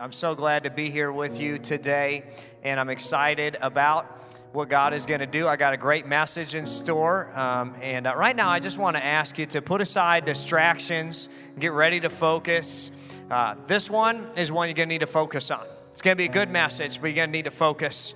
I'm so glad to be here with you today, and I'm excited about what God is going to do. I got a great message in store. Um, and uh, right now, I just want to ask you to put aside distractions, get ready to focus. Uh, this one is one you're going to need to focus on. It's going to be a good message, but you're going to need to focus.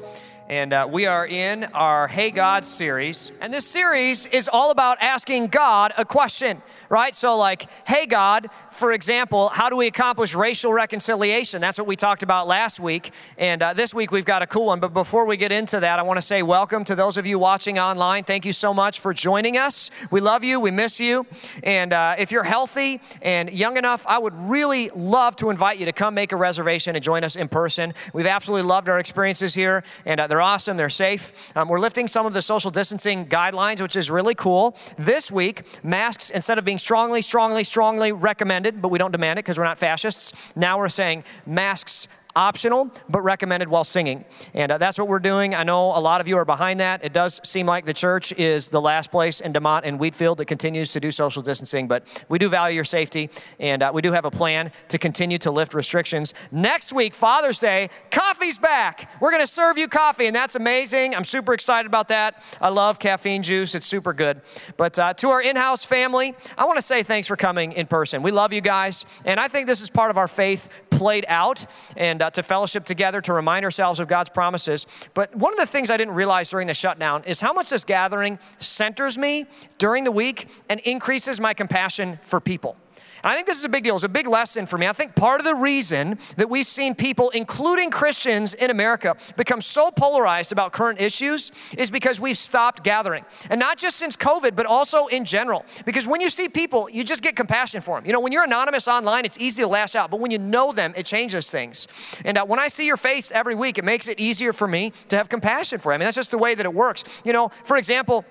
And uh, we are in our Hey God series. And this series is all about asking God a question, right? So, like, Hey God, for example, how do we accomplish racial reconciliation? That's what we talked about last week. And uh, this week we've got a cool one. But before we get into that, I want to say welcome to those of you watching online. Thank you so much for joining us. We love you, we miss you. And uh, if you're healthy and young enough, I would really love to invite you to come make a reservation and join us in person. We've absolutely loved our experiences here. And uh, they're awesome, they're safe. Um, we're lifting some of the social distancing guidelines, which is really cool. This week, masks, instead of being strongly, strongly, strongly recommended, but we don't demand it because we're not fascists, now we're saying masks optional, but recommended while singing. And uh, that's what we're doing. I know a lot of you are behind that. It does seem like the church is the last place in DeMotte and Wheatfield that continues to do social distancing, but we do value your safety, and uh, we do have a plan to continue to lift restrictions. Next week, Father's Day, coffee's back. We're going to serve you coffee, and that's amazing. I'm super excited about that. I love caffeine juice, it's super good. But uh, to our in house family, I want to say thanks for coming in person. We love you guys, and I think this is part of our faith played out. And uh, to fellowship together, to remind ourselves of God's promises. But one of the things I didn't realize during the shutdown is how much this gathering centers me during the week and increases my compassion for people. I think this is a big deal. It's a big lesson for me. I think part of the reason that we've seen people, including Christians in America, become so polarized about current issues is because we've stopped gathering. And not just since COVID, but also in general. Because when you see people, you just get compassion for them. You know, when you're anonymous online, it's easy to lash out. But when you know them, it changes things. And uh, when I see your face every week, it makes it easier for me to have compassion for you. I mean, that's just the way that it works. You know, for example,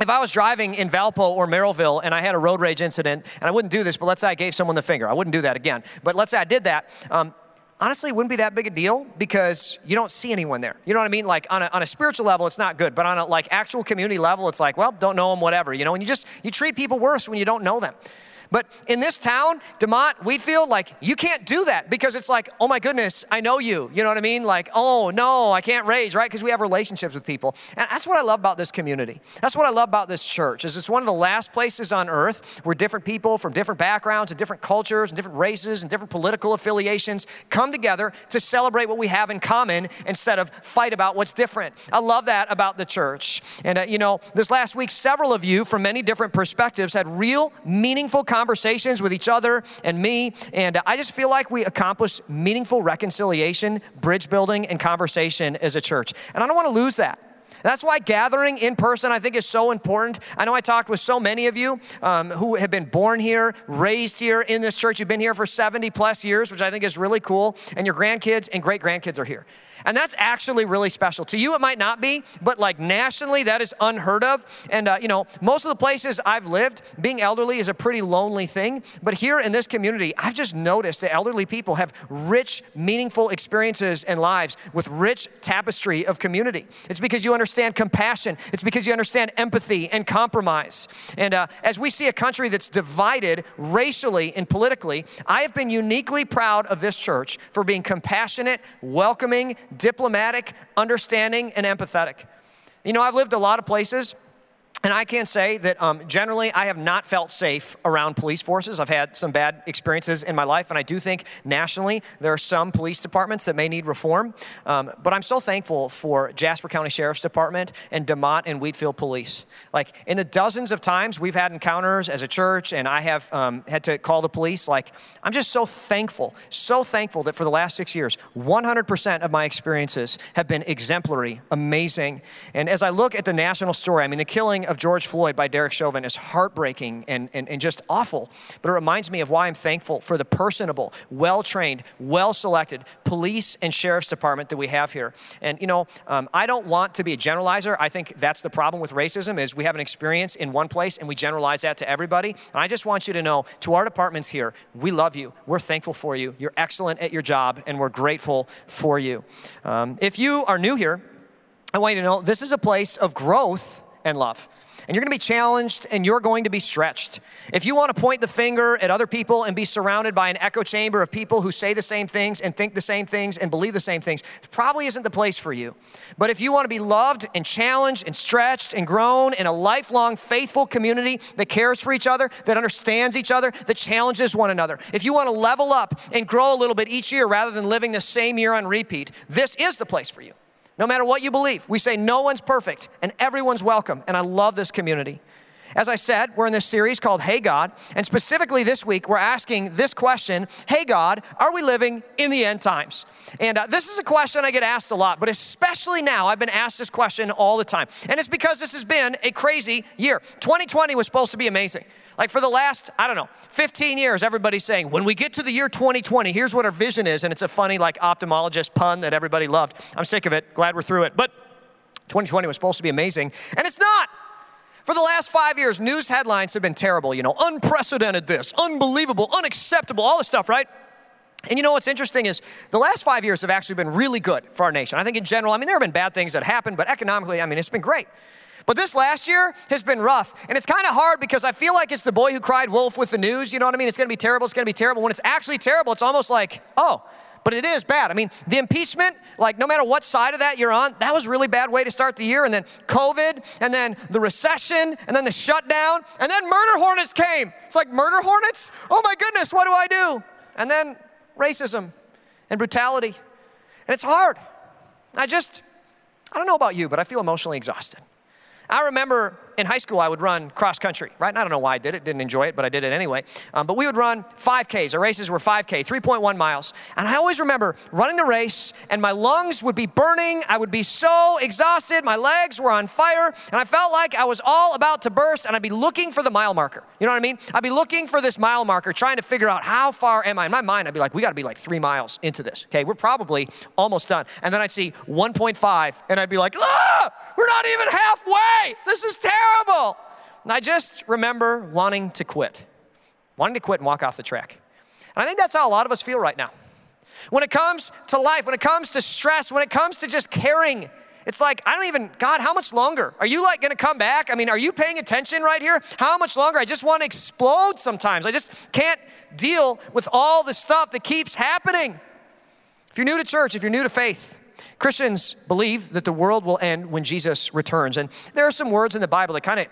if I was driving in Valpo or Merrillville and I had a road rage incident, and I wouldn't do this, but let's say I gave someone the finger, I wouldn't do that again. But let's say I did that. Um, honestly, it wouldn't be that big a deal because you don't see anyone there. You know what I mean? Like on a, on a spiritual level, it's not good, but on a like actual community level, it's like, well, don't know them, whatever. You know, and you just you treat people worse when you don't know them. But in this town, DeMotte, Wheatfield, like you can't do that because it's like, oh my goodness, I know you. You know what I mean? Like, oh no, I can't rage, right? Because we have relationships with people. And that's what I love about this community. That's what I love about this church. Is it's one of the last places on earth where different people from different backgrounds and different cultures and different races and different political affiliations come together to celebrate what we have in common instead of fight about what's different. I love that about the church. And uh, you know, this last week, several of you from many different perspectives had real, meaningful conversations conversations with each other and me. And I just feel like we accomplished meaningful reconciliation, bridge building, and conversation as a church. And I don't want to lose that. That's why gathering in person, I think, is so important. I know I talked with so many of you um, who have been born here, raised here in this church. You've been here for 70 plus years, which I think is really cool. And your grandkids and great grandkids are here. And that's actually really special. To you, it might not be, but like nationally, that is unheard of. And, uh, you know, most of the places I've lived, being elderly is a pretty lonely thing. But here in this community, I've just noticed that elderly people have rich, meaningful experiences and lives with rich tapestry of community. It's because you understand compassion, it's because you understand empathy and compromise. And uh, as we see a country that's divided racially and politically, I have been uniquely proud of this church for being compassionate, welcoming, diplomatic, understanding, and empathetic. You know, I've lived a lot of places and I can say that um, generally I have not felt safe around police forces. I've had some bad experiences in my life, and I do think nationally there are some police departments that may need reform. Um, but I'm so thankful for Jasper County Sheriff's Department and DeMotte and Wheatfield Police. Like in the dozens of times we've had encounters as a church, and I have um, had to call the police, like I'm just so thankful, so thankful that for the last six years, 100% of my experiences have been exemplary, amazing. And as I look at the national story, I mean, the killing of George Floyd by Derek Chauvin is heartbreaking and, and, and just awful, but it reminds me of why I'm thankful for the personable, well trained, well selected police and sheriff's department that we have here. And, you know, um, I don't want to be a generalizer. I think that's the problem with racism is we have an experience in one place and we generalize that to everybody. And I just want you to know, to our departments here, we love you. We're thankful for you. You're excellent at your job, and we're grateful for you. Um, if you are new here, I want you to know this is a place of growth and love. And you're going to be challenged and you're going to be stretched. If you want to point the finger at other people and be surrounded by an echo chamber of people who say the same things and think the same things and believe the same things, it probably isn't the place for you. But if you want to be loved and challenged and stretched and grown in a lifelong faithful community that cares for each other, that understands each other, that challenges one another, if you want to level up and grow a little bit each year rather than living the same year on repeat, this is the place for you. No matter what you believe, we say no one's perfect and everyone's welcome. And I love this community. As I said, we're in this series called Hey God, and specifically this week, we're asking this question Hey God, are we living in the end times? And uh, this is a question I get asked a lot, but especially now, I've been asked this question all the time. And it's because this has been a crazy year. 2020 was supposed to be amazing. Like for the last, I don't know, 15 years, everybody's saying, when we get to the year 2020, here's what our vision is. And it's a funny, like, ophthalmologist pun that everybody loved. I'm sick of it. Glad we're through it. But 2020 was supposed to be amazing, and it's not. For the last five years, news headlines have been terrible. You know, unprecedented this, unbelievable, unacceptable, all this stuff, right? And you know what's interesting is the last five years have actually been really good for our nation. I think in general, I mean, there have been bad things that happened, but economically, I mean, it's been great. But this last year has been rough. And it's kind of hard because I feel like it's the boy who cried wolf with the news. You know what I mean? It's going to be terrible. It's going to be terrible. When it's actually terrible, it's almost like, oh, but it is bad. I mean, the impeachment, like no matter what side of that you're on, that was really bad way to start the year. And then COVID, and then the recession, and then the shutdown, and then murder hornets came. It's like murder hornets? Oh my goodness, what do I do? And then racism and brutality. And it's hard. I just, I don't know about you, but I feel emotionally exhausted. I remember in high school, I would run cross country, right? And I don't know why I did it, didn't enjoy it, but I did it anyway. Um, but we would run 5Ks. Our races were 5K, 3.1 miles. And I always remember running the race, and my lungs would be burning. I would be so exhausted. My legs were on fire, and I felt like I was all about to burst, and I'd be looking for the mile marker. You know what I mean? I'd be looking for this mile marker, trying to figure out how far am I. In my mind, I'd be like, we got to be like three miles into this. Okay, we're probably almost done. And then I'd see 1.5, and I'd be like, ah, we're not even halfway. This is terrible. And I just remember wanting to quit, wanting to quit and walk off the track. And I think that's how a lot of us feel right now. When it comes to life, when it comes to stress, when it comes to just caring, it's like, I don't even, God, how much longer? Are you like gonna come back? I mean, are you paying attention right here? How much longer? I just wanna explode sometimes. I just can't deal with all the stuff that keeps happening. If you're new to church, if you're new to faith, Christians believe that the world will end when Jesus returns. And there are some words in the Bible that kind of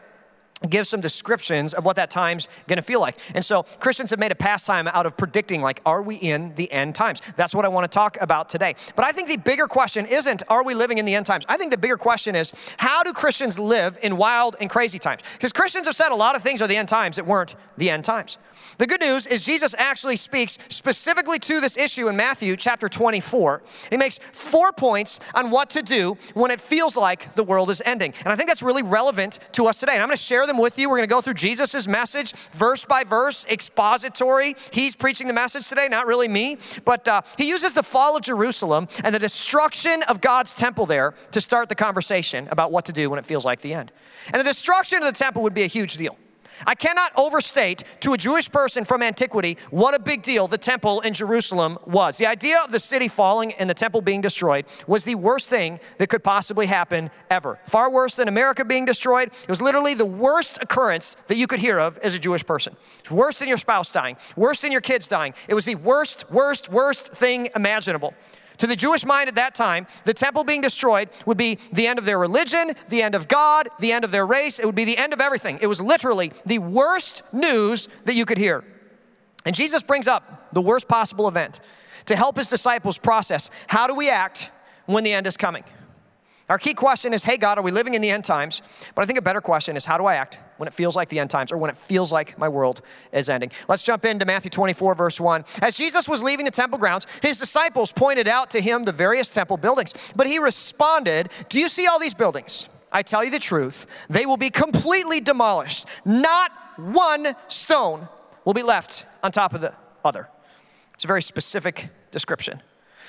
give some descriptions of what that time's gonna feel like. And so Christians have made a pastime out of predicting, like, are we in the end times? That's what I wanna talk about today. But I think the bigger question isn't, are we living in the end times? I think the bigger question is, how do Christians live in wild and crazy times? Because Christians have said a lot of things are the end times that weren't the end times. The good news is Jesus actually speaks specifically to this issue in Matthew chapter 24. He makes four points on what to do when it feels like the world is ending. And I think that's really relevant to us today. And I'm going to share them with you. We're going to go through Jesus' message verse by verse, expository. He's preaching the message today, not really me. But uh, he uses the fall of Jerusalem and the destruction of God's temple there to start the conversation about what to do when it feels like the end. And the destruction of the temple would be a huge deal. I cannot overstate to a Jewish person from antiquity what a big deal the temple in Jerusalem was. The idea of the city falling and the temple being destroyed was the worst thing that could possibly happen ever. Far worse than America being destroyed. It was literally the worst occurrence that you could hear of as a Jewish person. It's worse than your spouse dying, worse than your kids dying. It was the worst, worst, worst thing imaginable. To the Jewish mind at that time, the temple being destroyed would be the end of their religion, the end of God, the end of their race. It would be the end of everything. It was literally the worst news that you could hear. And Jesus brings up the worst possible event to help his disciples process how do we act when the end is coming? Our key question is, hey, God, are we living in the end times? But I think a better question is, how do I act when it feels like the end times or when it feels like my world is ending? Let's jump into Matthew 24, verse 1. As Jesus was leaving the temple grounds, his disciples pointed out to him the various temple buildings. But he responded, Do you see all these buildings? I tell you the truth, they will be completely demolished. Not one stone will be left on top of the other. It's a very specific description.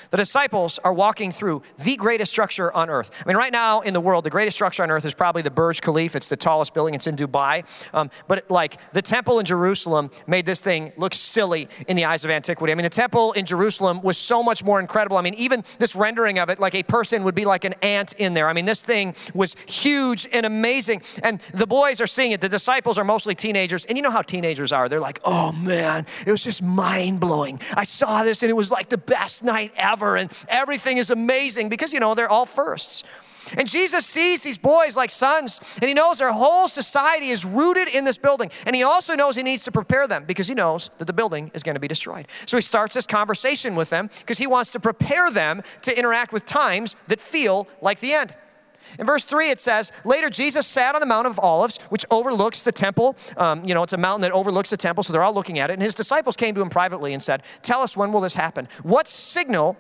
The disciples are walking through the greatest structure on earth. I mean, right now in the world, the greatest structure on earth is probably the Burj Khalifa. It's the tallest building, it's in Dubai. Um, but like the temple in Jerusalem made this thing look silly in the eyes of antiquity. I mean, the temple in Jerusalem was so much more incredible. I mean, even this rendering of it, like a person would be like an ant in there. I mean, this thing was huge and amazing. And the boys are seeing it. The disciples are mostly teenagers. And you know how teenagers are. They're like, oh man, it was just mind blowing. I saw this and it was like the best night ever. And everything is amazing because, you know, they're all firsts. And Jesus sees these boys like sons, and he knows their whole society is rooted in this building. And he also knows he needs to prepare them because he knows that the building is going to be destroyed. So he starts this conversation with them because he wants to prepare them to interact with times that feel like the end. In verse 3, it says, Later Jesus sat on the Mount of Olives, which overlooks the temple. Um, you know, it's a mountain that overlooks the temple, so they're all looking at it. And his disciples came to him privately and said, Tell us, when will this happen? What signal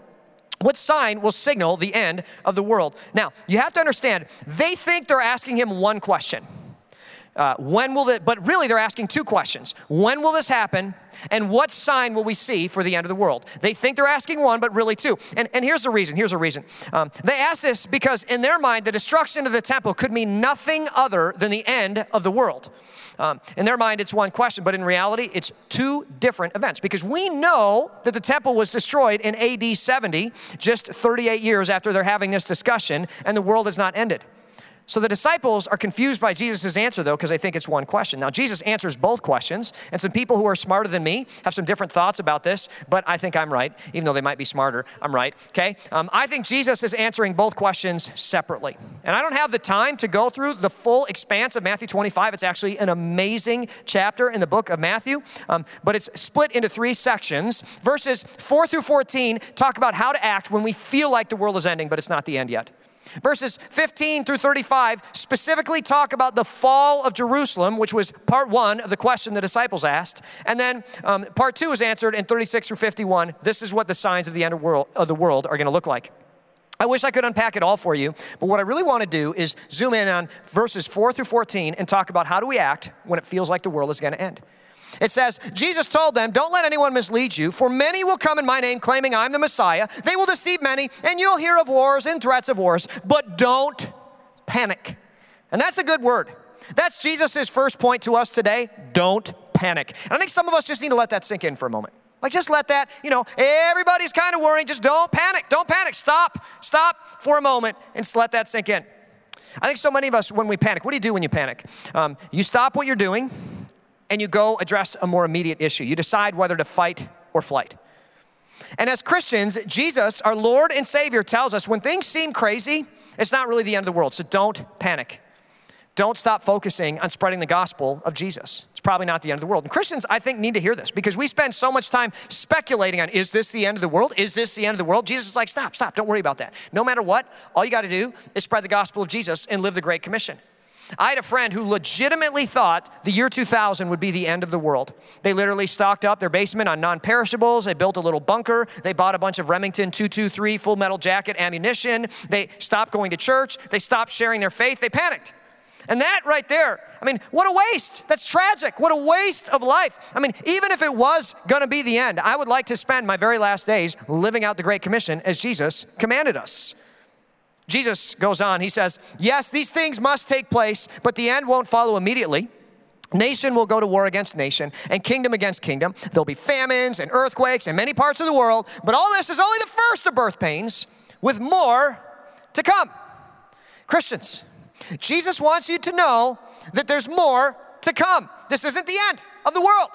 what sign will signal the end of the world? Now, you have to understand, they think they're asking him one question. Uh, when will it, but really they're asking two questions. When will this happen? And what sign will we see for the end of the world? They think they're asking one, but really two. And, and here's the reason. Here's the reason. Um, they ask this because in their mind, the destruction of the temple could mean nothing other than the end of the world. Um, in their mind, it's one question, but in reality, it's two different events because we know that the temple was destroyed in AD 70, just 38 years after they're having this discussion, and the world has not ended. So the disciples are confused by Jesus' answer, though, because they think it's one question. Now, Jesus answers both questions, and some people who are smarter than me have some different thoughts about this, but I think I'm right, even though they might be smarter. I'm right, okay? Um, I think Jesus is answering both questions separately. And I don't have the time to go through the full expanse of Matthew 25. It's actually an amazing chapter in the book of Matthew, um, but it's split into three sections. Verses 4 through 14 talk about how to act when we feel like the world is ending, but it's not the end yet. Verses 15 through 35 specifically talk about the fall of Jerusalem, which was part one of the question the disciples asked. And then um, part two is answered in 36 through 51. This is what the signs of the end of, world, of the world are going to look like. I wish I could unpack it all for you, but what I really want to do is zoom in on verses 4 through 14 and talk about how do we act when it feels like the world is going to end. It says, Jesus told them, Don't let anyone mislead you, for many will come in my name claiming I'm the Messiah. They will deceive many, and you'll hear of wars and threats of wars, but don't panic. And that's a good word. That's Jesus' first point to us today. Don't panic. And I think some of us just need to let that sink in for a moment. Like, just let that, you know, everybody's kind of worrying. Just don't panic. Don't panic. Stop. Stop for a moment and just let that sink in. I think so many of us, when we panic, what do you do when you panic? Um, you stop what you're doing and you go address a more immediate issue. You decide whether to fight or flight. And as Christians, Jesus, our Lord and Savior, tells us when things seem crazy, it's not really the end of the world. So don't panic. Don't stop focusing on spreading the gospel of Jesus. It's probably not the end of the world. And Christians, I think, need to hear this because we spend so much time speculating on is this the end of the world? Is this the end of the world? Jesus is like, stop, stop, don't worry about that. No matter what, all you got to do is spread the gospel of Jesus and live the Great Commission. I had a friend who legitimately thought the year 2000 would be the end of the world. They literally stocked up their basement on non perishables. They built a little bunker. They bought a bunch of Remington 223 full metal jacket ammunition. They stopped going to church. They stopped sharing their faith. They panicked. And that right there, I mean, what a waste. That's tragic. What a waste of life. I mean, even if it was going to be the end, I would like to spend my very last days living out the Great Commission as Jesus commanded us. Jesus goes on, he says, Yes, these things must take place, but the end won't follow immediately. Nation will go to war against nation and kingdom against kingdom. There'll be famines and earthquakes in many parts of the world, but all this is only the first of birth pains, with more to come. Christians, Jesus wants you to know that there's more to come. This isn't the end of the world.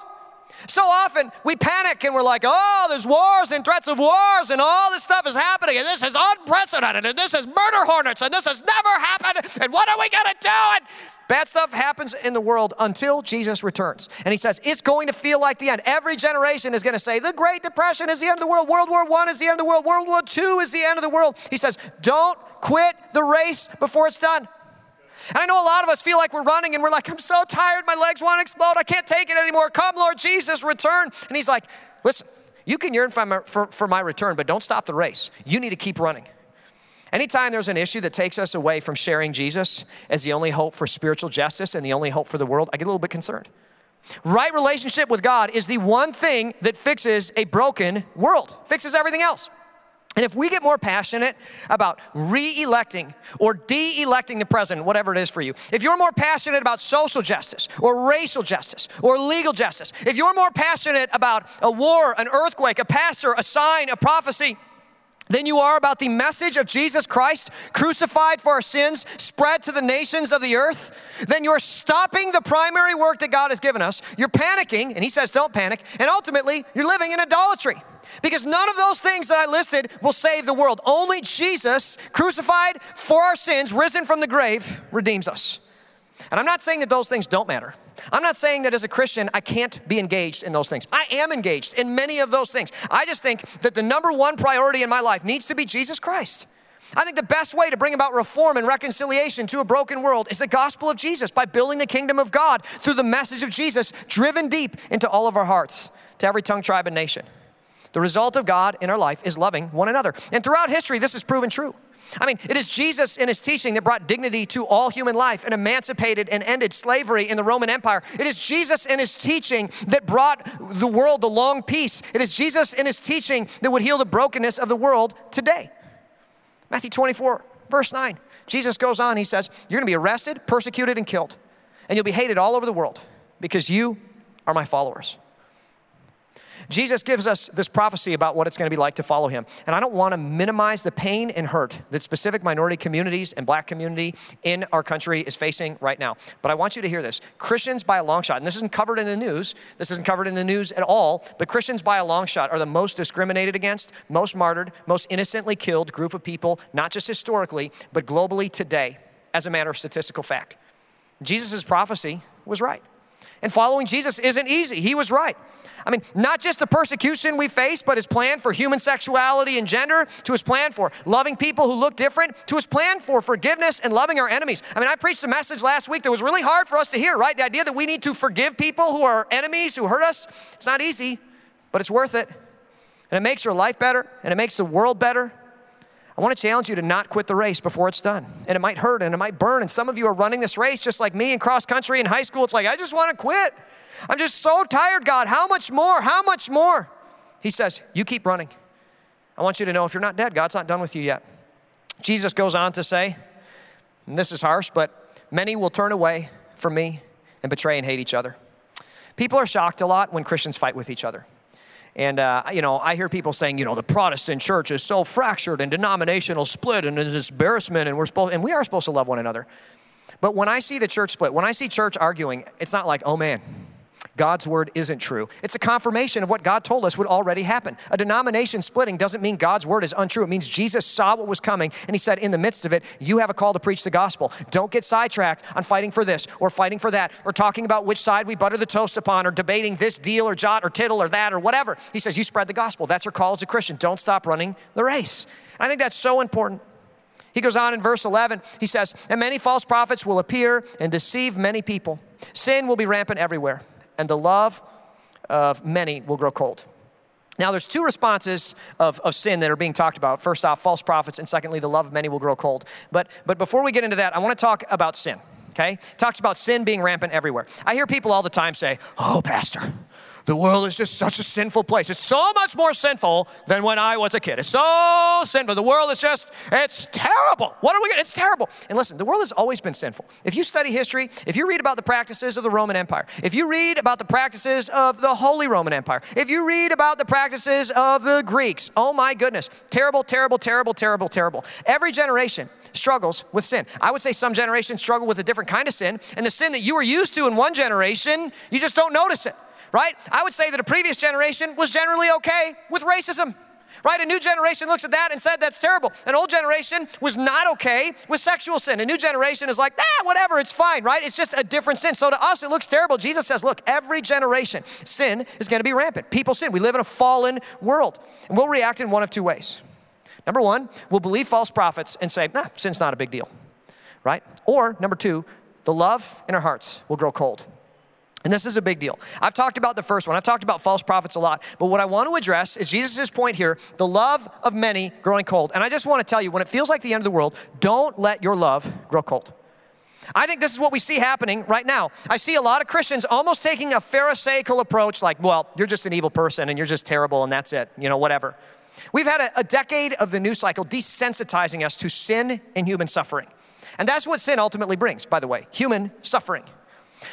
So often we panic and we're like, oh, there's wars and threats of wars and all this stuff is happening and this is unprecedented and this is murder hornets and this has never happened and what are we going to do? And bad stuff happens in the world until Jesus returns. And he says, it's going to feel like the end. Every generation is going to say, the Great Depression is the end of the world. World War I is the end of the world. World War II is the end of the world. He says, don't quit the race before it's done. And I know a lot of us feel like we're running and we're like, I'm so tired, my legs want to explode, I can't take it anymore. Come, Lord Jesus, return. And He's like, listen, you can yearn for my, for, for my return, but don't stop the race. You need to keep running. Anytime there's an issue that takes us away from sharing Jesus as the only hope for spiritual justice and the only hope for the world, I get a little bit concerned. Right relationship with God is the one thing that fixes a broken world, fixes everything else. And if we get more passionate about re electing or de electing the president, whatever it is for you, if you're more passionate about social justice or racial justice or legal justice, if you're more passionate about a war, an earthquake, a pastor, a sign, a prophecy, than you are about the message of Jesus Christ crucified for our sins, spread to the nations of the earth, then you're stopping the primary work that God has given us. You're panicking, and He says, don't panic, and ultimately, you're living in idolatry. Because none of those things that I listed will save the world. Only Jesus, crucified for our sins, risen from the grave, redeems us. And I'm not saying that those things don't matter. I'm not saying that as a Christian, I can't be engaged in those things. I am engaged in many of those things. I just think that the number one priority in my life needs to be Jesus Christ. I think the best way to bring about reform and reconciliation to a broken world is the gospel of Jesus by building the kingdom of God through the message of Jesus driven deep into all of our hearts, to every tongue, tribe, and nation. The result of God in our life is loving one another. And throughout history, this is proven true. I mean, it is Jesus in his teaching that brought dignity to all human life and emancipated and ended slavery in the Roman Empire. It is Jesus in his teaching that brought the world the long peace. It is Jesus in his teaching that would heal the brokenness of the world today. Matthew 24, verse 9. Jesus goes on, he says, You're gonna be arrested, persecuted, and killed, and you'll be hated all over the world because you are my followers. Jesus gives us this prophecy about what it's going to be like to follow him. And I don't want to minimize the pain and hurt that specific minority communities and black community in our country is facing right now. But I want you to hear this. Christians by a long shot, and this isn't covered in the news, this isn't covered in the news at all, but Christians by a long shot are the most discriminated against, most martyred, most innocently killed group of people, not just historically, but globally today, as a matter of statistical fact. Jesus' prophecy was right. And following Jesus isn't easy. He was right. I mean, not just the persecution we face, but his plan for human sexuality and gender, to his plan for loving people who look different, to his plan for forgiveness and loving our enemies. I mean, I preached a message last week that was really hard for us to hear, right? The idea that we need to forgive people who are enemies, who hurt us. It's not easy, but it's worth it. And it makes your life better, and it makes the world better. I want to challenge you to not quit the race before it's done. And it might hurt and it might burn. And some of you are running this race just like me in cross country in high school. It's like, I just want to quit. I'm just so tired, God. How much more? How much more? He says, You keep running. I want you to know if you're not dead, God's not done with you yet. Jesus goes on to say, and this is harsh, but many will turn away from me and betray and hate each other. People are shocked a lot when Christians fight with each other. And, uh, you know, I hear people saying, you know, the Protestant church is so fractured and denominational split and there's embarrassment and we're supposed, and we are supposed to love one another. But when I see the church split, when I see church arguing, it's not like, oh man, God's word isn't true. It's a confirmation of what God told us would already happen. A denomination splitting doesn't mean God's word is untrue. It means Jesus saw what was coming and he said, in the midst of it, you have a call to preach the gospel. Don't get sidetracked on fighting for this or fighting for that or talking about which side we butter the toast upon or debating this deal or jot or tittle or that or whatever. He says, you spread the gospel. That's your call as a Christian. Don't stop running the race. I think that's so important. He goes on in verse 11, he says, And many false prophets will appear and deceive many people. Sin will be rampant everywhere and the love of many will grow cold. Now, there's two responses of, of sin that are being talked about. First off, false prophets, and secondly, the love of many will grow cold. But, but before we get into that, I want to talk about sin, okay? Talks about sin being rampant everywhere. I hear people all the time say, Oh, Pastor, the world is just such a sinful place. It's so much more sinful than when I was a kid. It's so sinful. The world is just, it's terrible. What are we getting? It's terrible. And listen, the world has always been sinful. If you study history, if you read about the practices of the Roman Empire, if you read about the practices of the Holy Roman Empire, if you read about the practices of the Greeks, oh my goodness, terrible, terrible, terrible, terrible, terrible. Every generation struggles with sin. I would say some generations struggle with a different kind of sin, and the sin that you were used to in one generation, you just don't notice it right? I would say that a previous generation was generally okay with racism. Right? A new generation looks at that and said that's terrible. An old generation was not okay with sexual sin. A new generation is like, ah, whatever, it's fine, right? It's just a different sin. So to us, it looks terrible. Jesus says, look, every generation, sin is going to be rampant. People sin. We live in a fallen world. And we'll react in one of two ways. Number one, we'll believe false prophets and say, nah, sin's not a big deal, right? Or number two, the love in our hearts will grow cold. And this is a big deal. I've talked about the first one. I've talked about false prophets a lot. But what I want to address is Jesus' point here the love of many growing cold. And I just want to tell you when it feels like the end of the world, don't let your love grow cold. I think this is what we see happening right now. I see a lot of Christians almost taking a Pharisaical approach, like, well, you're just an evil person and you're just terrible and that's it, you know, whatever. We've had a, a decade of the news cycle desensitizing us to sin and human suffering. And that's what sin ultimately brings, by the way human suffering.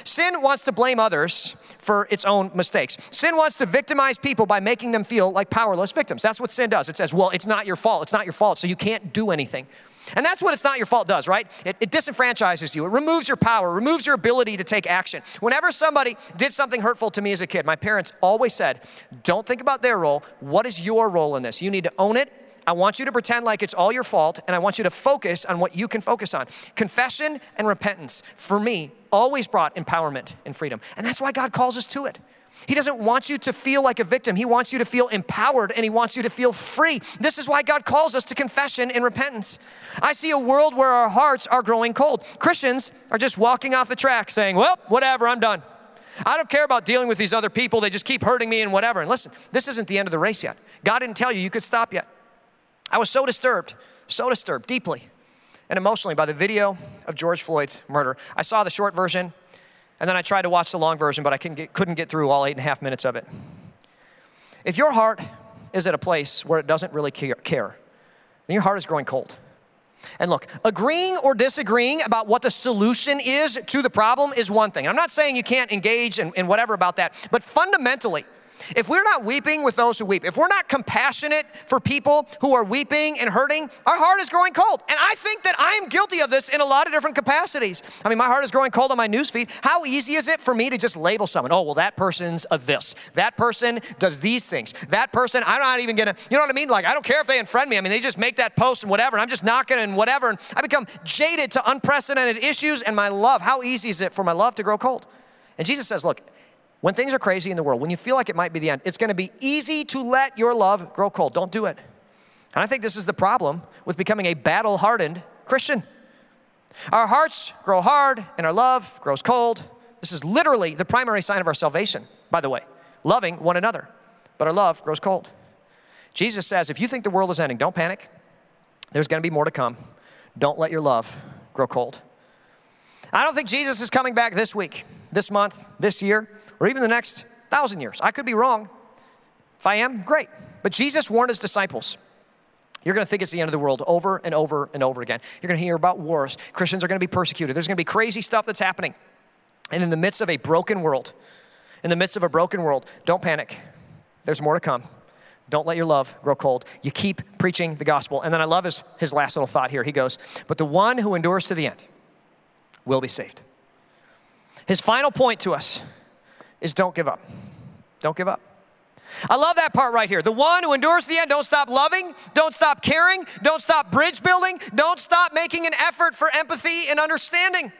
Sin wants to blame others for its own mistakes. Sin wants to victimize people by making them feel like powerless victims. That's what sin does. It says, well, it's not your fault. It's not your fault, so you can't do anything. And that's what it's not your fault does, right? It, it, disenfranchises you. It removes your power, removes your ability to take action. Whenever somebody did something hurtful to me as a kid, my parents always said, don't think about their role. What is your role in this? You need to own it I want you to pretend like it's all your fault, and I want you to focus on what you can focus on. Confession and repentance, for me, always brought empowerment and freedom. And that's why God calls us to it. He doesn't want you to feel like a victim. He wants you to feel empowered and he wants you to feel free. This is why God calls us to confession and repentance. I see a world where our hearts are growing cold. Christians are just walking off the track saying, Well, whatever, I'm done. I don't care about dealing with these other people. They just keep hurting me and whatever. And listen, this isn't the end of the race yet. God didn't tell you you could stop yet. I was so disturbed, so disturbed deeply and emotionally by the video of George Floyd's murder. I saw the short version, and then I tried to watch the long version, but I couldn't get, couldn't get through all eight and a half minutes of it. If your heart is at a place where it doesn't really care, then your heart is growing cold. And look, agreeing or disagreeing about what the solution is to the problem is one thing. I'm not saying you can't engage in, in whatever about that, but fundamentally, if we're not weeping with those who weep, if we're not compassionate for people who are weeping and hurting, our heart is growing cold. And I think that I am guilty of this in a lot of different capacities. I mean, my heart is growing cold on my newsfeed. How easy is it for me to just label someone? Oh, well, that person's a this. That person does these things. That person, I'm not even gonna, you know what I mean? Like, I don't care if they unfriend me. I mean, they just make that post and whatever. And I'm just knocking and whatever. And I become jaded to unprecedented issues and my love. How easy is it for my love to grow cold? And Jesus says, look, when things are crazy in the world, when you feel like it might be the end, it's going to be easy to let your love grow cold. Don't do it. And I think this is the problem with becoming a battle hardened Christian. Our hearts grow hard and our love grows cold. This is literally the primary sign of our salvation, by the way, loving one another. But our love grows cold. Jesus says, if you think the world is ending, don't panic. There's going to be more to come. Don't let your love grow cold. I don't think Jesus is coming back this week, this month, this year or even the next thousand years. I could be wrong. If I am, great. But Jesus warned his disciples. You're going to think it's the end of the world over and over and over again. You're going to hear about wars. Christians are going to be persecuted. There's going to be crazy stuff that's happening. And in the midst of a broken world, in the midst of a broken world, don't panic. There's more to come. Don't let your love grow cold. You keep preaching the gospel. And then I love his, his last little thought here. He goes, But the one who endures to the end will be saved. His final point to us is don't give up. Don't give up. I love that part right here. The one who endures the end, don't stop loving, don't stop caring, don't stop bridge building, don't stop making an effort for empathy and understanding.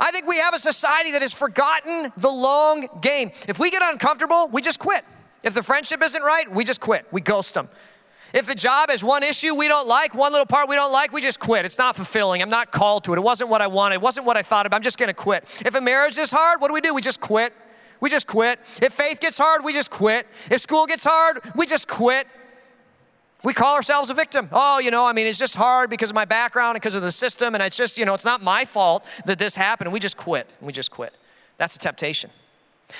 I think we have a society that has forgotten the long game. If we get uncomfortable, we just quit. If the friendship isn't right, we just quit. We ghost them. If the job is one issue we don't like, one little part we don't like, we just quit. It's not fulfilling. I'm not called to it. It wasn't what I wanted. It wasn't what I thought of. I'm just going to quit. If a marriage is hard, what do we do? We just quit. We just quit. If faith gets hard, we just quit. If school gets hard, we just quit. We call ourselves a victim. Oh, you know, I mean, it's just hard because of my background and because of the system, and it's just, you know, it's not my fault that this happened. We just quit. We just quit. That's a temptation.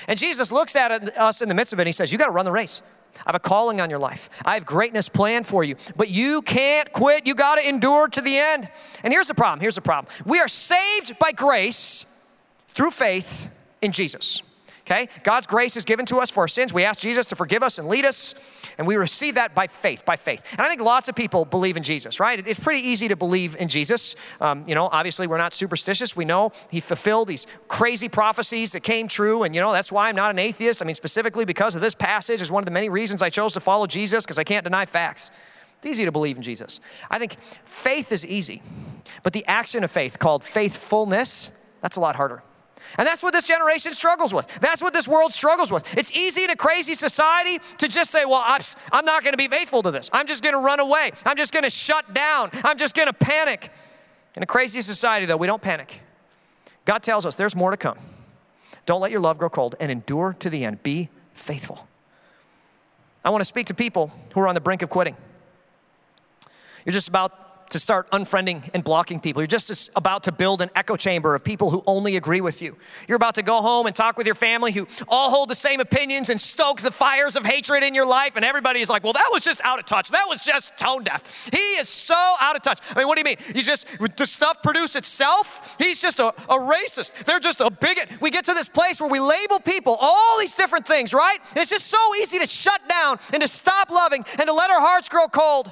And Jesus looks at us in the midst of it and he says, You got to run the race. I have a calling on your life. I have greatness planned for you, but you can't quit. You got to endure to the end. And here's the problem. Here's the problem. We are saved by grace through faith in Jesus okay? God's grace is given to us for our sins. We ask Jesus to forgive us and lead us, and we receive that by faith, by faith. And I think lots of people believe in Jesus, right? It's pretty easy to believe in Jesus. Um, you know, obviously, we're not superstitious. We know He fulfilled these crazy prophecies that came true, and you know, that's why I'm not an atheist. I mean, specifically because of this passage is one of the many reasons I chose to follow Jesus, because I can't deny facts. It's easy to believe in Jesus. I think faith is easy, but the action of faith, called faithfulness, that's a lot harder. And that's what this generation struggles with. That's what this world struggles with. It's easy in a crazy society to just say, well, I'm not going to be faithful to this. I'm just going to run away. I'm just going to shut down. I'm just going to panic. In a crazy society, though, we don't panic. God tells us there's more to come. Don't let your love grow cold and endure to the end. Be faithful. I want to speak to people who are on the brink of quitting. You're just about to start unfriending and blocking people. You're just about to build an echo chamber of people who only agree with you. You're about to go home and talk with your family who all hold the same opinions and stoke the fires of hatred in your life. And everybody is like, well, that was just out of touch. That was just tone deaf. He is so out of touch. I mean, what do you mean? He's just, the stuff produce itself? He's just a, a racist. They're just a bigot. We get to this place where we label people all these different things, right? And it's just so easy to shut down and to stop loving and to let our hearts grow cold.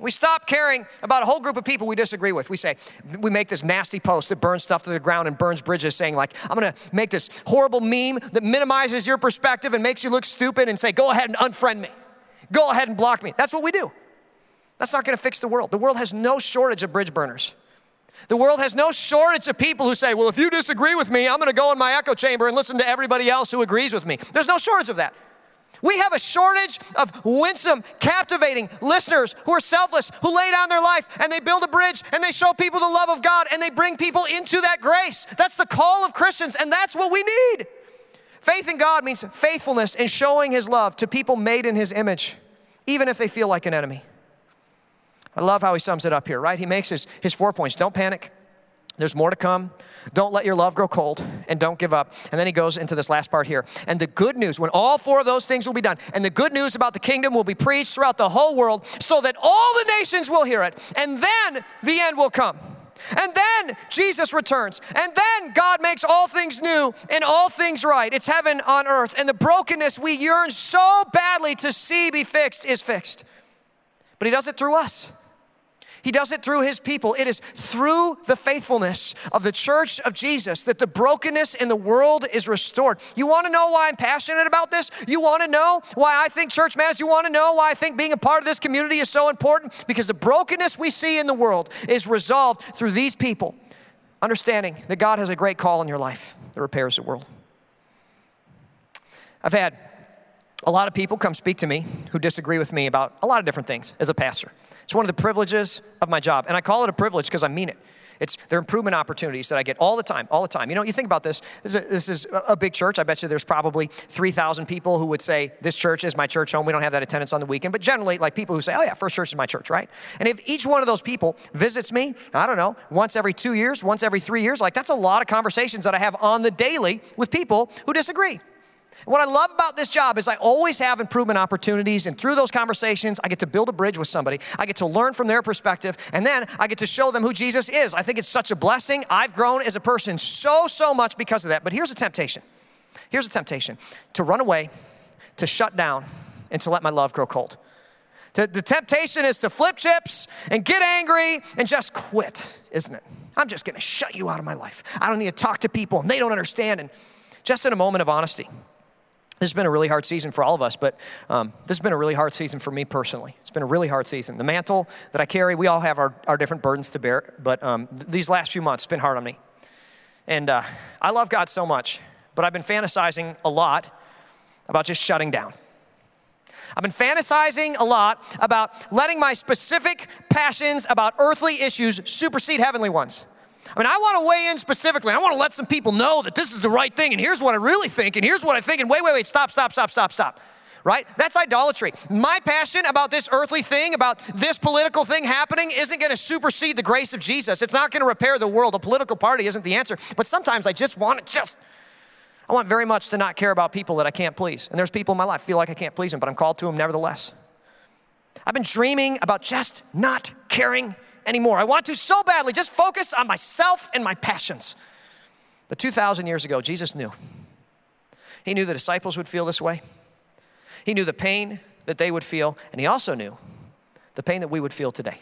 We stop caring about a whole group of people we disagree with. We say, we make this nasty post that burns stuff to the ground and burns bridges, saying, like, I'm gonna make this horrible meme that minimizes your perspective and makes you look stupid and say, go ahead and unfriend me. Go ahead and block me. That's what we do. That's not gonna fix the world. The world has no shortage of bridge burners. The world has no shortage of people who say, well, if you disagree with me, I'm gonna go in my echo chamber and listen to everybody else who agrees with me. There's no shortage of that. We have a shortage of winsome, captivating listeners who are selfless, who lay down their life and they build a bridge and they show people the love of God and they bring people into that grace. That's the call of Christians, and that's what we need. Faith in God means faithfulness in showing His love to people made in His image, even if they feel like an enemy. I love how he sums it up here, right? He makes his, his four points. Don't panic. There's more to come. Don't let your love grow cold and don't give up. And then he goes into this last part here. And the good news, when all four of those things will be done, and the good news about the kingdom will be preached throughout the whole world so that all the nations will hear it. And then the end will come. And then Jesus returns. And then God makes all things new and all things right. It's heaven on earth. And the brokenness we yearn so badly to see be fixed is fixed. But he does it through us. He does it through his people. It is through the faithfulness of the church of Jesus that the brokenness in the world is restored. You want to know why I'm passionate about this? You want to know why I think church matters? You want to know why I think being a part of this community is so important? Because the brokenness we see in the world is resolved through these people understanding that God has a great call in your life that repairs the world. I've had a lot of people come speak to me who disagree with me about a lot of different things as a pastor. It's one of the privileges of my job. And I call it a privilege because I mean it. It's are improvement opportunities that I get all the time, all the time. You know, you think about this. This is a, this is a big church. I bet you there's probably 3,000 people who would say, This church is my church home. We don't have that attendance on the weekend. But generally, like people who say, Oh, yeah, First Church is my church, right? And if each one of those people visits me, I don't know, once every two years, once every three years, like that's a lot of conversations that I have on the daily with people who disagree. What I love about this job is I always have improvement opportunities, and through those conversations, I get to build a bridge with somebody. I get to learn from their perspective, and then I get to show them who Jesus is. I think it's such a blessing. I've grown as a person so, so much because of that. But here's a temptation here's a temptation to run away, to shut down, and to let my love grow cold. The, the temptation is to flip chips and get angry and just quit, isn't it? I'm just gonna shut you out of my life. I don't need to talk to people, and they don't understand. And just in a moment of honesty, this has been a really hard season for all of us, but um, this has been a really hard season for me personally. It's been a really hard season. The mantle that I carry, we all have our, our different burdens to bear, but um, th- these last few months, it's been hard on me. And uh, I love God so much, but I've been fantasizing a lot about just shutting down. I've been fantasizing a lot about letting my specific passions about earthly issues supersede heavenly ones. I mean, I want to weigh in specifically. I want to let some people know that this is the right thing, and here's what I really think, and here's what I think, and wait, wait, wait, stop, stop, stop, stop, stop. Right? That's idolatry. My passion about this earthly thing, about this political thing happening, isn't going to supersede the grace of Jesus. It's not going to repair the world. A political party isn't the answer. But sometimes I just want to just, I want very much to not care about people that I can't please. And there's people in my life feel like I can't please them, but I'm called to them nevertheless. I've been dreaming about just not caring anymore. I want to so badly just focus on myself and my passions. But 2,000 years ago, Jesus knew. He knew the disciples would feel this way. He knew the pain that they would feel, and he also knew the pain that we would feel today.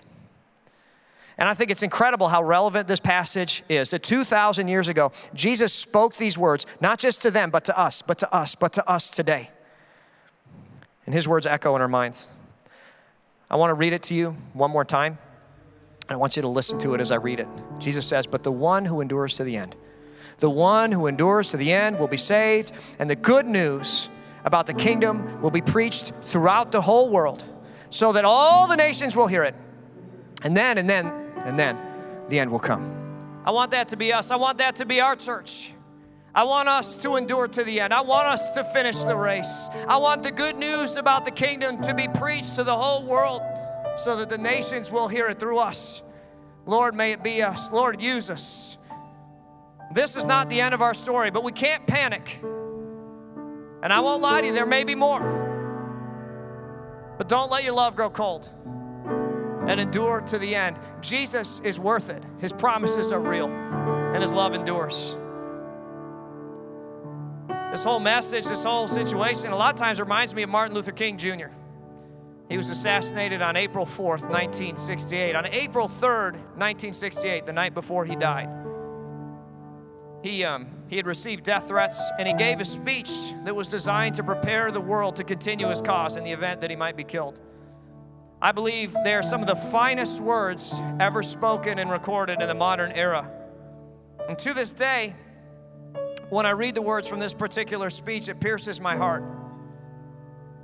And I think it's incredible how relevant this passage is. That 2,000 years ago, Jesus spoke these words, not just to them, but to us, but to us, but to us today. And his words echo in our minds. I want to read it to you one more time. I want you to listen to it as I read it. Jesus says, But the one who endures to the end, the one who endures to the end will be saved, and the good news about the kingdom will be preached throughout the whole world so that all the nations will hear it. And then, and then, and then the end will come. I want that to be us. I want that to be our church. I want us to endure to the end. I want us to finish the race. I want the good news about the kingdom to be preached to the whole world so that the nations will hear it through us. Lord, may it be us. Lord, use us. This is not the end of our story, but we can't panic. And I won't lie to you, there may be more. But don't let your love grow cold and endure to the end. Jesus is worth it. His promises are real, and His love endures. This whole message, this whole situation, a lot of times reminds me of Martin Luther King Jr. He was assassinated on April 4th, 1968. On April 3rd, 1968, the night before he died, he, um, he had received death threats and he gave a speech that was designed to prepare the world to continue his cause in the event that he might be killed. I believe they are some of the finest words ever spoken and recorded in the modern era. And to this day, when I read the words from this particular speech, it pierces my heart.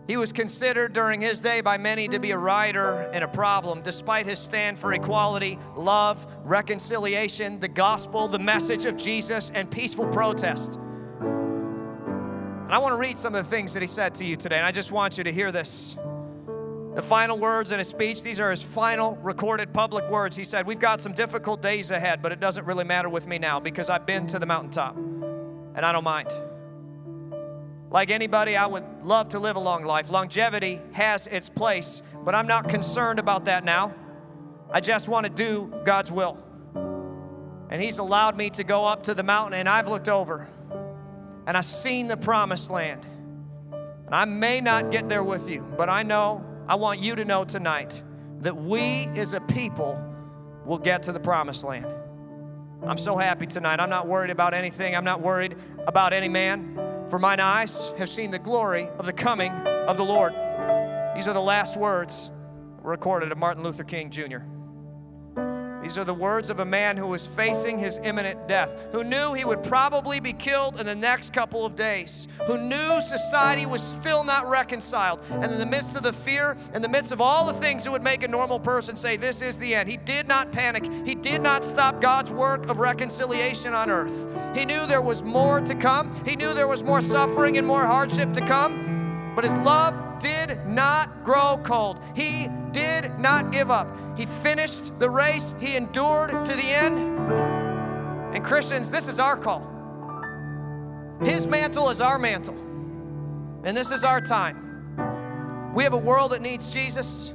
He was considered during his day by many to be a rider and a problem, despite his stand for equality, love, reconciliation, the gospel, the message of Jesus, and peaceful protest. And I want to read some of the things that he said to you today, and I just want you to hear this. The final words in his speech, these are his final recorded public words. He said, We've got some difficult days ahead, but it doesn't really matter with me now because I've been to the mountaintop and I don't mind. Like anybody, I would love to live a long life. Longevity has its place, but I'm not concerned about that now. I just want to do God's will. And He's allowed me to go up to the mountain, and I've looked over and I've seen the promised land. And I may not get there with you, but I know, I want you to know tonight that we as a people will get to the promised land. I'm so happy tonight. I'm not worried about anything, I'm not worried about any man. For mine eyes have seen the glory of the coming of the Lord. These are the last words recorded of Martin Luther King Jr. These are the words of a man who was facing his imminent death, who knew he would probably be killed in the next couple of days, who knew society was still not reconciled. And in the midst of the fear, in the midst of all the things that would make a normal person say, This is the end, he did not panic. He did not stop God's work of reconciliation on earth. He knew there was more to come, he knew there was more suffering and more hardship to come, but his love did not grow cold. He did not give up. He finished the race, he endured to the end. And Christians, this is our call. His mantle is our mantle. And this is our time. We have a world that needs Jesus.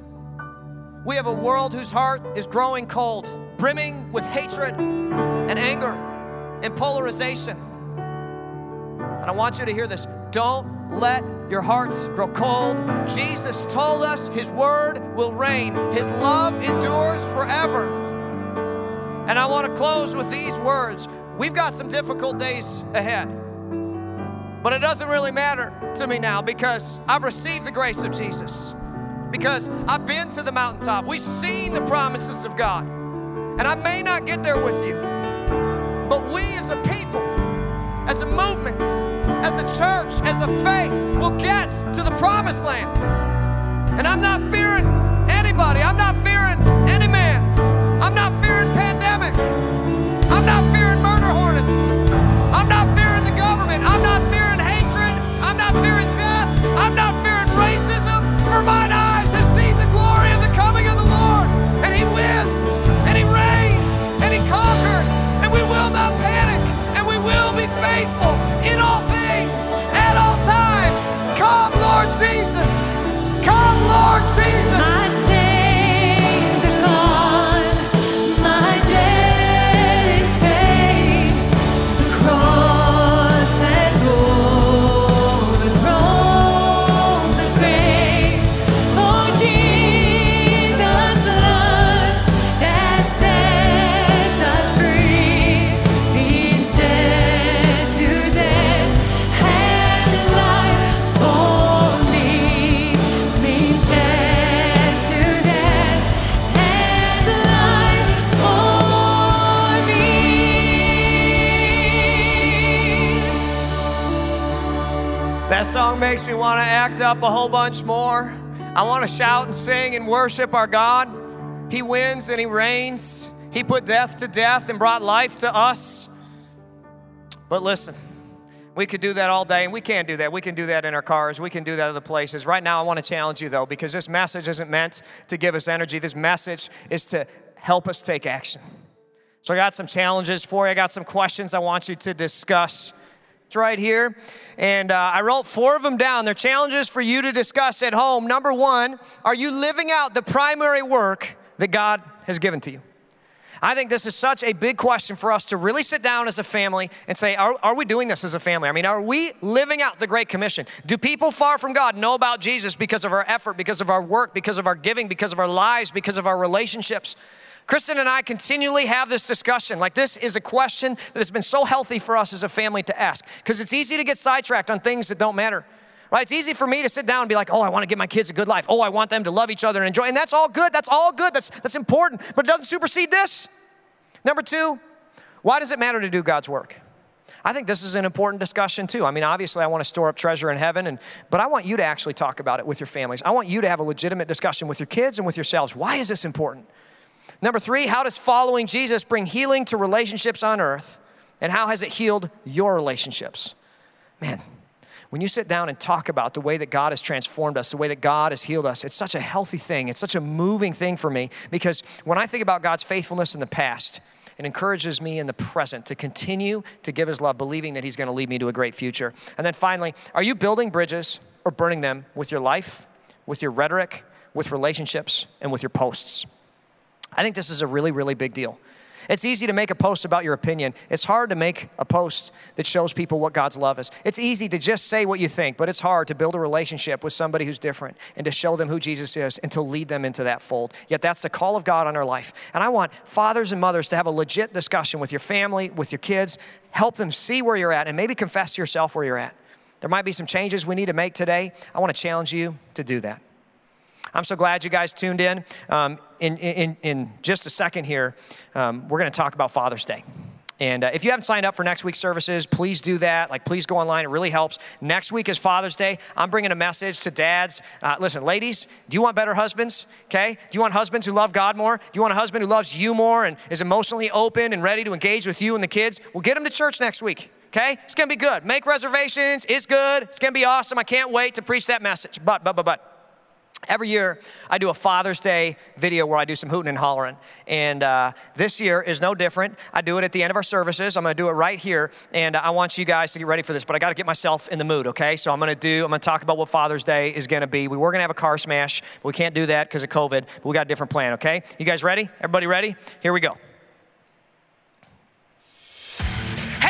We have a world whose heart is growing cold, brimming with hatred and anger and polarization. And I want you to hear this. Don't let your hearts grow cold. Jesus told us His word will reign, His love endures forever. And I want to close with these words. We've got some difficult days ahead. But it doesn't really matter to me now because I've received the grace of Jesus. Because I've been to the mountaintop. We've seen the promises of God. And I may not get there with you. But we as a people, as a movement, as a church, as a faith, will get to the promised land. And I'm not fearing anybody. I'm not fearing any man. I'm not fearing pandemic. I'm not fearing murder hornets. Jesus. Come, Lord Jesus. Song makes me want to act up a whole bunch more. I want to shout and sing and worship our God. He wins and He reigns. He put death to death and brought life to us. But listen, we could do that all day, and we can't do that. We can do that in our cars, we can do that other places. Right now, I want to challenge you though, because this message isn't meant to give us energy. This message is to help us take action. So I got some challenges for you. I got some questions I want you to discuss. Right here. And uh, I wrote four of them down. They're challenges for you to discuss at home. Number one, are you living out the primary work that God has given to you? I think this is such a big question for us to really sit down as a family and say, are, are, we doing this as a family? I mean, are we living out the Great Commission? Do people far from God know about Jesus because of our effort, because of our work, because of our giving, because of our lives, because of our relationships? Kristen and I continually have this discussion. Like, this is a question that has been so healthy for us as a family to ask because it's easy to get sidetracked on things that don't matter. Right? It's easy for me to sit down and be like, oh, I want to give my kids a good life. Oh, I want them to love each other and enjoy. And that's all good. That's all good. That's, that's important. But it doesn't supersede this. Number two, why does it matter to do God's work? I think this is an important discussion too. I mean, obviously, I want to store up treasure in heaven, and, but I want you to actually talk about it with your families. I want you to have a legitimate discussion with your kids and with yourselves. Why is this important? Number three, how does following Jesus bring healing to relationships on earth? And how has it healed your relationships? Man, when you sit down and talk about the way that God has transformed us, the way that God has healed us, it's such a healthy thing. It's such a moving thing for me because when I think about God's faithfulness in the past, it encourages me in the present to continue to give His love, believing that He's going to lead me to a great future. And then finally, are you building bridges or burning them with your life, with your rhetoric, with relationships, and with your posts? I think this is a really, really big deal. It's easy to make a post about your opinion. It's hard to make a post that shows people what God's love is. It's easy to just say what you think, but it's hard to build a relationship with somebody who's different and to show them who Jesus is and to lead them into that fold. Yet that's the call of God on our life. And I want fathers and mothers to have a legit discussion with your family, with your kids, help them see where you're at and maybe confess to yourself where you're at. There might be some changes we need to make today. I want to challenge you to do that. I'm so glad you guys tuned in. Um, in, in, in just a second here, um, we're going to talk about Father's Day. And uh, if you haven't signed up for next week's services, please do that. Like, please go online. It really helps. Next week is Father's Day. I'm bringing a message to dads. Uh, listen, ladies, do you want better husbands? Okay? Do you want husbands who love God more? Do you want a husband who loves you more and is emotionally open and ready to engage with you and the kids? Well, get them to church next week. Okay? It's gonna be good. Make reservations. It's good. It's gonna be awesome. I can't wait to preach that message. But, but, but, but. Every year, I do a Father's Day video where I do some hooting and hollering. And uh, this year is no different. I do it at the end of our services. I'm going to do it right here. And I want you guys to get ready for this, but I got to get myself in the mood, okay? So I'm going to do, I'm going to talk about what Father's Day is going to be. We were going to have a car smash, but we can't do that because of COVID. But we got a different plan, okay? You guys ready? Everybody ready? Here we go.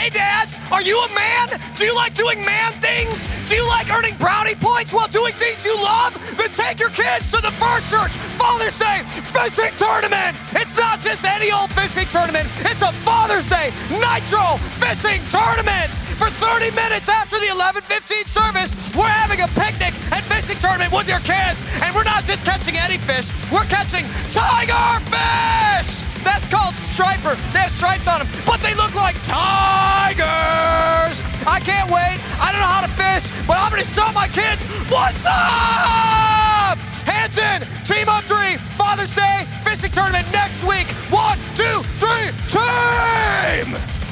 Hey, dads, are you a man? Do you like doing man things? Do you like earning brownie points while doing things you love? Then take your kids to the First Church Father's Day fishing tournament. It's not just any old fishing tournament, it's a Father's Day Nitro fishing tournament. For 30 minutes after the 11:15 service, we're having a picnic and fishing tournament with your kids. And we're not just catching any fish, we're catching tiger fish! That's called striper. They have stripes on them, but they look like tigers. I can't wait. I don't know how to fish, but I'm gonna show my kids what's up. Hands in, team on three, Father's Day fishing tournament next week. One, two, three, team.